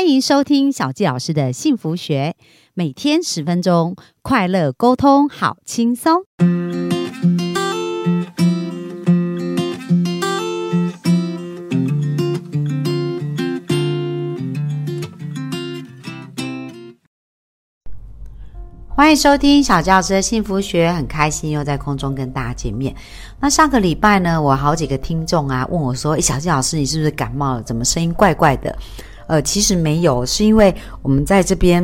欢迎收听小纪老师的幸福学，每天十分钟，快乐沟通，好轻松。欢迎收听小教师的幸福学，很开心又在空中跟大家见面。那上个礼拜呢，我好几个听众啊问我说：“诶小纪老师，你是不是感冒了？怎么声音怪怪的？”呃，其实没有，是因为我们在这边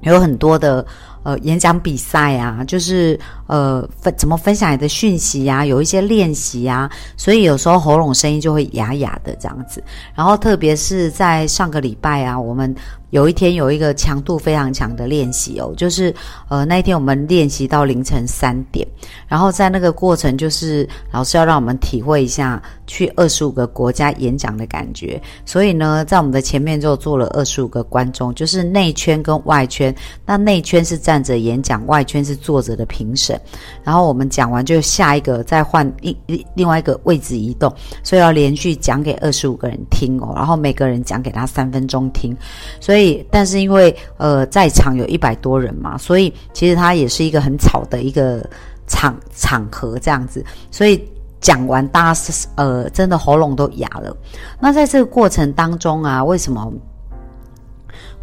有很多的呃演讲比赛啊，就是呃分怎么分享你的讯息呀，有一些练习呀，所以有时候喉咙声音就会哑哑的这样子。然后特别是在上个礼拜啊，我们。有一天有一个强度非常强的练习哦，就是呃那一天我们练习到凌晨三点，然后在那个过程就是老师要让我们体会一下去二十五个国家演讲的感觉，所以呢在我们的前面就坐了二十五个观众，就是内圈跟外圈，那内圈是在站着演讲，外圈是坐着的评审，然后我们讲完就下一个再换另另外一个位置移动，所以要连续讲给二十五个人听哦，然后每个人讲给他三分钟听，所以。但是因为呃，在场有一百多人嘛，所以其实它也是一个很吵的一个场场合这样子。所以讲完，大家呃，真的喉咙都哑了。那在这个过程当中啊，为什么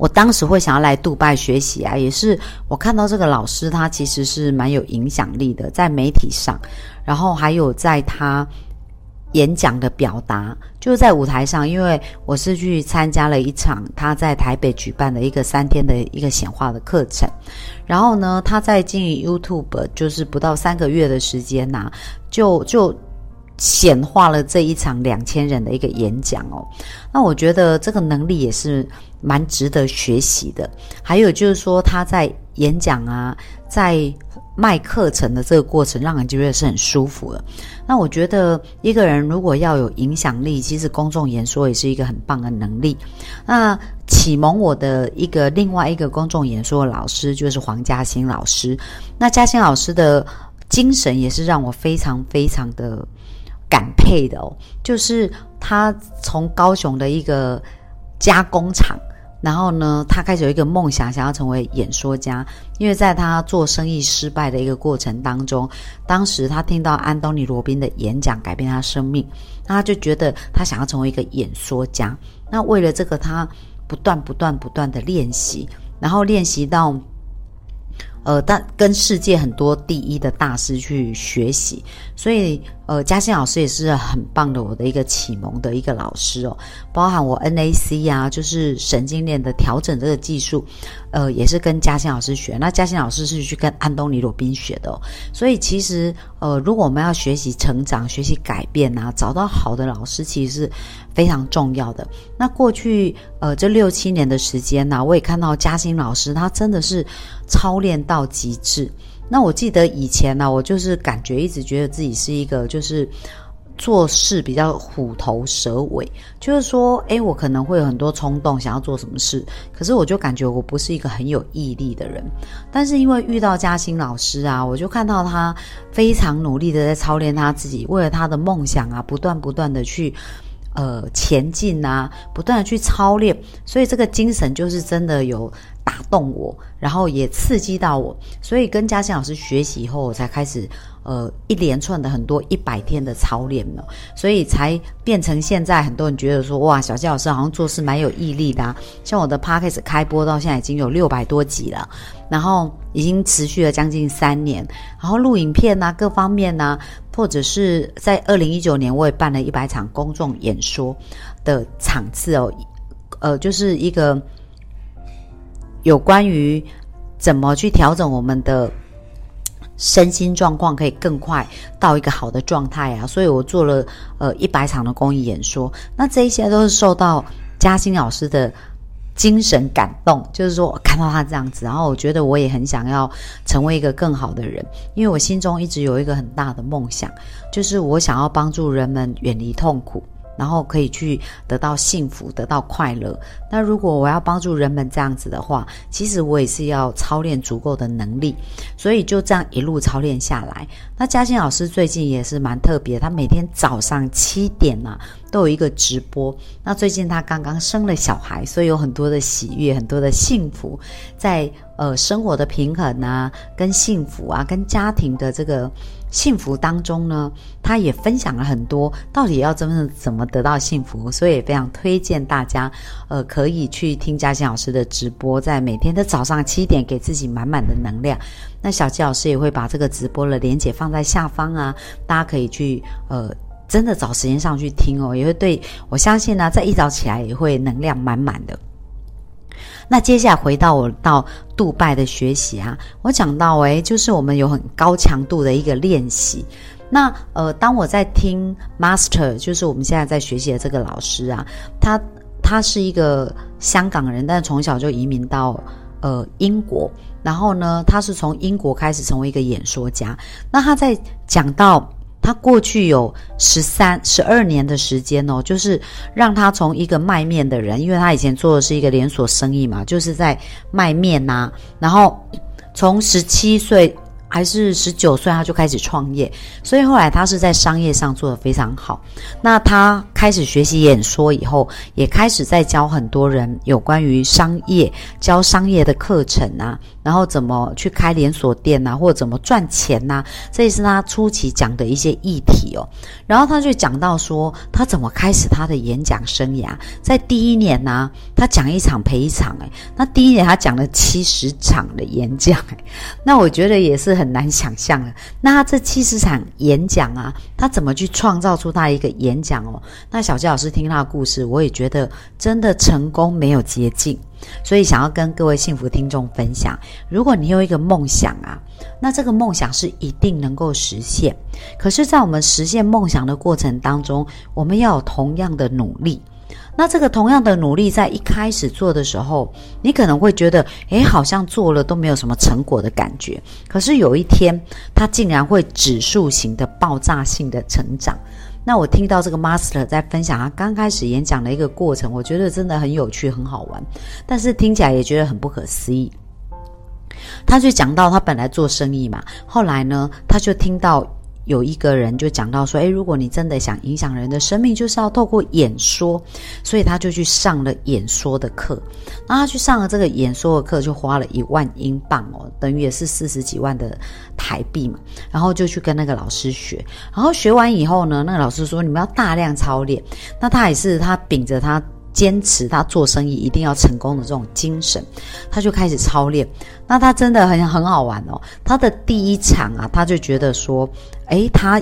我当时会想要来杜拜学习啊？也是我看到这个老师，他其实是蛮有影响力的，在媒体上，然后还有在他。演讲的表达就是在舞台上，因为我是去参加了一场他在台北举办的一个三天的一个显化的课程，然后呢，他在经营 YouTube 就是不到三个月的时间呐，就就显化了这一场两千人的一个演讲哦。那我觉得这个能力也是蛮值得学习的。还有就是说他在演讲啊，在。卖课程的这个过程，让人觉得是很舒服的。那我觉得一个人如果要有影响力，其实公众演说也是一个很棒的能力。那启蒙我的一个另外一个公众演说的老师就是黄嘉欣老师。那嘉欣老师的精神也是让我非常非常的感佩的哦。就是他从高雄的一个加工厂。然后呢，他开始有一个梦想，想要成为演说家。因为在他做生意失败的一个过程当中，当时他听到安东尼·罗宾的演讲改变他生命，那他就觉得他想要成为一个演说家。那为了这个，他不断、不断、不断的练习，然后练习到。呃，但跟世界很多第一的大师去学习，所以呃，嘉欣老师也是很棒的，我的一个启蒙的一个老师哦。包含我 NAC 啊，就是神经链的调整这个技术，呃，也是跟嘉欣老师学。那嘉欣老师是去跟安东尼罗宾学的，哦所以其实呃，如果我们要学习成长、学习改变啊，找到好的老师，其实是非常重要的。那过去呃这六七年的时间呢，我也看到嘉欣老师，他真的是操练。到极致。那我记得以前呢，我就是感觉一直觉得自己是一个就是做事比较虎头蛇尾，就是说，诶，我可能会有很多冲动，想要做什么事，可是我就感觉我不是一个很有毅力的人。但是因为遇到嘉兴老师啊，我就看到他非常努力的在操练他自己，为了他的梦想啊，不断不断的去呃前进啊，不断的去操练，所以这个精神就是真的有。打动我，然后也刺激到我，所以跟嘉欣老师学习以后，我才开始呃一连串的很多一百天的操练了，所以才变成现在很多人觉得说哇，小佳老师好像做事蛮有毅力的。像我的 podcast 开播到现在已经有六百多集了，然后已经持续了将近三年，然后录影片啊各方面啊，或者是在二零一九年我也办了一百场公众演说的场次哦，呃，就是一个。有关于怎么去调整我们的身心状况，可以更快到一个好的状态啊！所以我做了呃一百场的公益演说，那这一些都是受到嘉欣老师的精神感动，就是说我看到他这样子，然后我觉得我也很想要成为一个更好的人，因为我心中一直有一个很大的梦想，就是我想要帮助人们远离痛苦。然后可以去得到幸福，得到快乐。那如果我要帮助人们这样子的话，其实我也是要操练足够的能力，所以就这样一路操练下来。那嘉欣老师最近也是蛮特别，他每天早上七点呢都有一个直播。那最近他刚刚生了小孩，所以有很多的喜悦，很多的幸福，在呃生活的平衡啊，跟幸福啊，跟家庭的这个。幸福当中呢，他也分享了很多，到底要真正怎么得到幸福，所以也非常推荐大家，呃，可以去听嘉欣老师的直播，在每天的早上七点，给自己满满的能量。那小吉老师也会把这个直播的连接放在下方啊，大家可以去，呃，真的找时间上去听哦，也会对我相信呢，在一早起来也会能量满满的。那接下来回到我到杜拜的学习啊，我讲到诶，就是我们有很高强度的一个练习。那呃，当我在听 Master，就是我们现在在学习的这个老师啊，他他是一个香港人，但是从小就移民到呃英国，然后呢，他是从英国开始成为一个演说家。那他在讲到。他过去有十三、十二年的时间哦，就是让他从一个卖面的人，因为他以前做的是一个连锁生意嘛，就是在卖面呐，然后从十七岁。还是十九岁，他就开始创业，所以后来他是在商业上做得非常好。那他开始学习演说以后，也开始在教很多人有关于商业、教商业的课程啊，然后怎么去开连锁店啊，或者怎么赚钱呐，这也是他初期讲的一些议题哦。然后他就讲到说，他怎么开始他的演讲生涯，在第一年呢，他讲一场赔一场，诶，那第一年他讲了七十场的演讲，诶，那我觉得也是很。难想象的。那他这七十场演讲啊，他怎么去创造出他一个演讲哦？那小杰老师听他的故事，我也觉得真的成功没有捷径，所以想要跟各位幸福听众分享：如果你有一个梦想啊，那这个梦想是一定能够实现。可是，在我们实现梦想的过程当中，我们要有同样的努力。那这个同样的努力，在一开始做的时候，你可能会觉得，诶，好像做了都没有什么成果的感觉。可是有一天，它竟然会指数型的爆炸性的成长。那我听到这个 master 在分享他刚开始演讲的一个过程，我觉得真的很有趣，很好玩，但是听起来也觉得很不可思议。他就讲到，他本来做生意嘛，后来呢，他就听到。有一个人就讲到说：“诶，如果你真的想影响人的生命，就是要透过演说。”所以他就去上了演说的课。那他去上了这个演说的课，就花了一万英镑哦，等于也是四十几万的台币嘛。然后就去跟那个老师学。然后学完以后呢，那个老师说：“你们要大量操练。”那他也是他秉着他。坚持他做生意一定要成功的这种精神，他就开始操练。那他真的很很好玩哦。他的第一场啊，他就觉得说，诶，他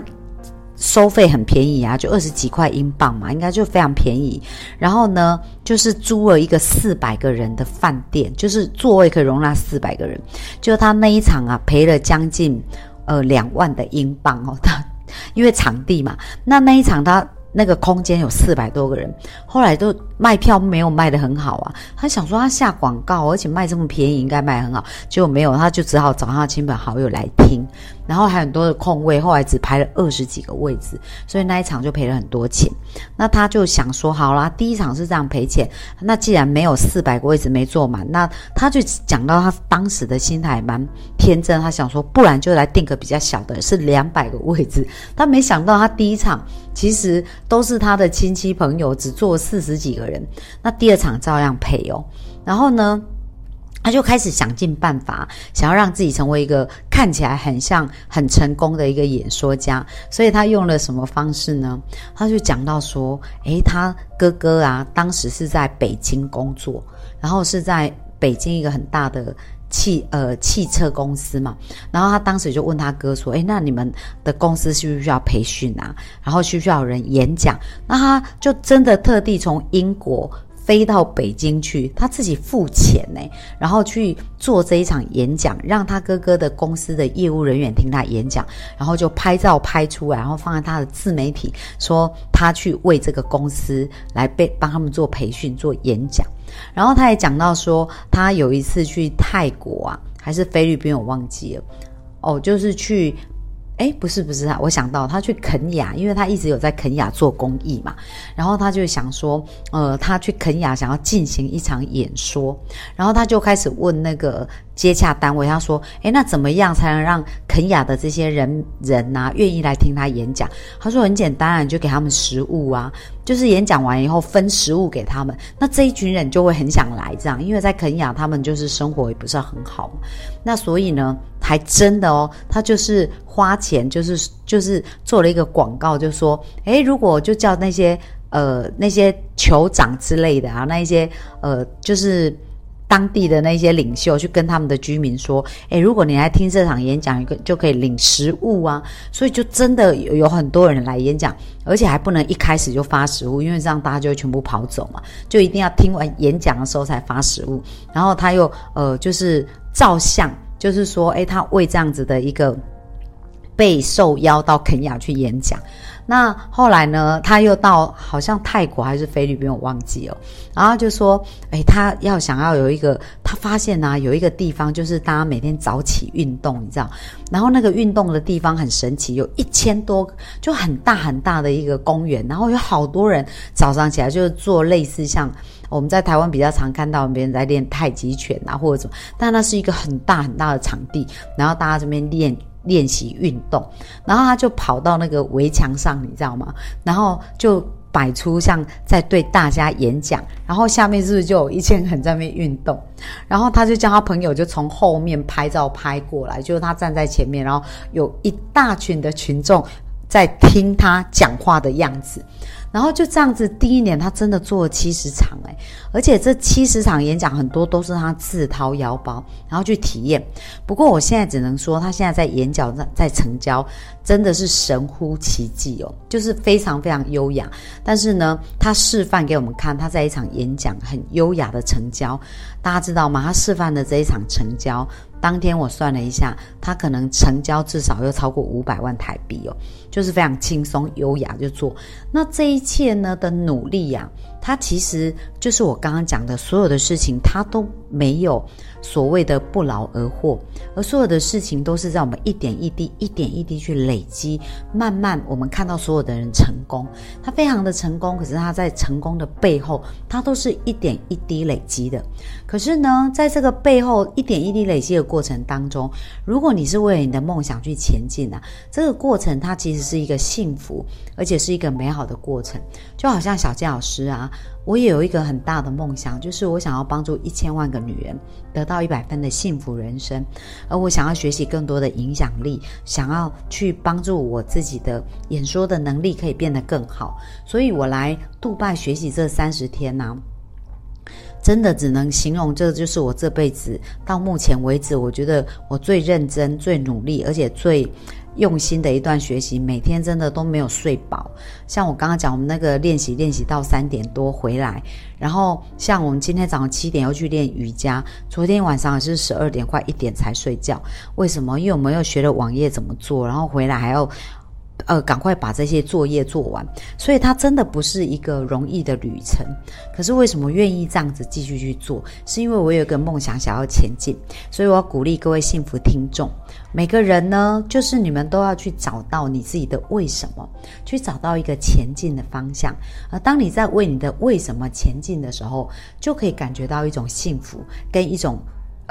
收费很便宜啊，就二十几块英镑嘛，应该就非常便宜。然后呢，就是租了一个四百个人的饭店，就是座位可以容纳四百个人。就他那一场啊，赔了将近呃两万的英镑哦。他 因为场地嘛，那那一场他。那个空间有四百多个人，后来都卖票没有卖的很好啊。他想说他下广告，而且卖这么便宜，应该卖很好，结果没有，他就只好找他亲朋好友来听。然后还很多的空位，后来只排了二十几个位置，所以那一场就赔了很多钱。那他就想说，好啦，第一场是这样赔钱，那既然没有四百个位置没坐满，那他就讲到他当时的心态蛮天真，他想说，不然就来订个比较小的，是两百个位置。他没想到他第一场其实都是他的亲戚朋友，只坐四十几个人，人那第二场照样赔哦。然后呢？他就开始想尽办法，想要让自己成为一个看起来很像很成功的一个演说家。所以他用了什么方式呢？他就讲到说：“诶，他哥哥啊，当时是在北京工作，然后是在北京一个很大的汽呃汽车公司嘛。然后他当时就问他哥说：‘诶，那你们的公司需不需要培训啊？然后需不需要人演讲？’那他就真的特地从英国。”飞到北京去，他自己付钱呢，然后去做这一场演讲，让他哥哥的公司的业务人员听他演讲，然后就拍照拍出来，然后放在他的自媒体，说他去为这个公司来被帮他们做培训、做演讲。然后他也讲到说，他有一次去泰国啊，还是菲律宾，我忘记了，哦，就是去。哎，不是不是啊，我想到他去肯雅，因为他一直有在肯雅做公益嘛，然后他就想说，呃，他去肯雅想要进行一场演说，然后他就开始问那个。接洽单位，他说：“诶，那怎么样才能让肯雅的这些人人呐愿意来听他演讲？”他说：“很简单，你就给他们食物啊，就是演讲完以后分食物给他们，那这一群人就会很想来这样，因为在肯雅他们就是生活也不是很好，那所以呢，还真的哦，他就是花钱，就是就是做了一个广告，就说：诶，如果就叫那些呃那些酋长之类的啊，那一些呃就是。”当地的那些领袖去跟他们的居民说：“诶，如果你来听这场演讲，就可以领食物啊。”所以就真的有有很多人来演讲，而且还不能一开始就发食物，因为这样大家就会全部跑走嘛。就一定要听完演讲的时候才发食物。然后他又呃，就是照相，就是说，诶，他为这样子的一个被受邀到肯雅去演讲。那后来呢？他又到好像泰国还是菲律宾，我忘记了。然后就说，哎，他要想要有一个，他发现呢，有一个地方就是大家每天早起运动，你知道？然后那个运动的地方很神奇，有一千多，就很大很大的一个公园，然后有好多人早上起来就是做类似像我们在台湾比较常看到别人在练太极拳啊或者什么，但那是一个很大很大的场地，然后大家这边练。练习运动，然后他就跑到那个围墙上，你知道吗？然后就摆出像在对大家演讲，然后下面是不是就有一千人在那边运动？然后他就叫他朋友就从后面拍照拍过来，就是他站在前面，然后有一大群的群众在听他讲话的样子。然后就这样子，第一年他真的做了七十场诶，而且这七十场演讲很多都是他自掏腰包，然后去体验。不过我现在只能说，他现在在演讲在在成交，真的是神乎其技哦，就是非常非常优雅。但是呢，他示范给我们看，他在一场演讲很优雅的成交，大家知道吗？他示范的这一场成交。当天我算了一下，他可能成交至少要超过五百万台币哦，就是非常轻松优雅就做。那这一切呢的努力呀，他其实就是我刚刚讲的所有的事情，他都没有。所谓的不劳而获，而所有的事情都是在我们一点一滴、一点一滴去累积，慢慢我们看到所有的人成功，他非常的成功，可是他在成功的背后，他都是一点一滴累积的。可是呢，在这个背后一点一滴累积的过程当中，如果你是为了你的梦想去前进啊，这个过程它其实是一个幸福，而且是一个美好的过程，就好像小健老师啊。我也有一个很大的梦想，就是我想要帮助一千万个女人得到一百分的幸福人生，而我想要学习更多的影响力，想要去帮助我自己的演说的能力可以变得更好，所以我来杜拜学习这三十天呢，真的只能形容这就是我这辈子到目前为止，我觉得我最认真、最努力，而且最。用心的一段学习，每天真的都没有睡饱。像我刚刚讲，我们那个练习练习到三点多回来，然后像我们今天早上七点要去练瑜伽，昨天晚上也是十二点快一点才睡觉。为什么？因为我们又学了网页怎么做，然后回来还要。呃，赶快把这些作业做完，所以它真的不是一个容易的旅程。可是为什么愿意这样子继续去做？是因为我有一个梦想想要前进，所以我要鼓励各位幸福听众，每个人呢，就是你们都要去找到你自己的为什么，去找到一个前进的方向。而当你在为你的为什么前进的时候，就可以感觉到一种幸福跟一种。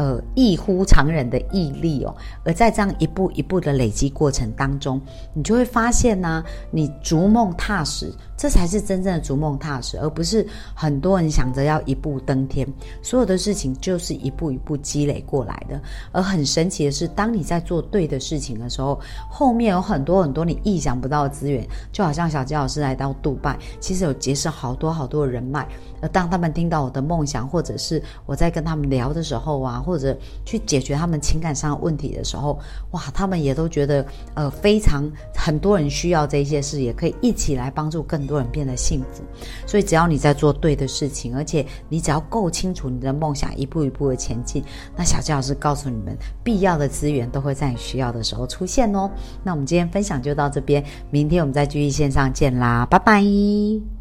呃，异乎常人的毅力哦，而在这样一步一步的累积过程当中，你就会发现呢，你逐梦踏实。这才是真正的逐梦踏实，而不是很多人想着要一步登天。所有的事情就是一步一步积累过来的。而很神奇的是，当你在做对的事情的时候，后面有很多很多你意想不到的资源。就好像小杰老师来到杜拜，其实有结识好多好多的人脉。而当他们听到我的梦想，或者是我在跟他们聊的时候啊，或者去解决他们情感上的问题的时候，哇，他们也都觉得呃非常很多人需要这些事，也可以一起来帮助更。多人变得幸福，所以只要你在做对的事情，而且你只要够清楚你的梦想，一步一步的前进，那小纪老师告诉你们，必要的资源都会在你需要的时候出现哦。那我们今天分享就到这边，明天我们再继续线上见啦，拜拜。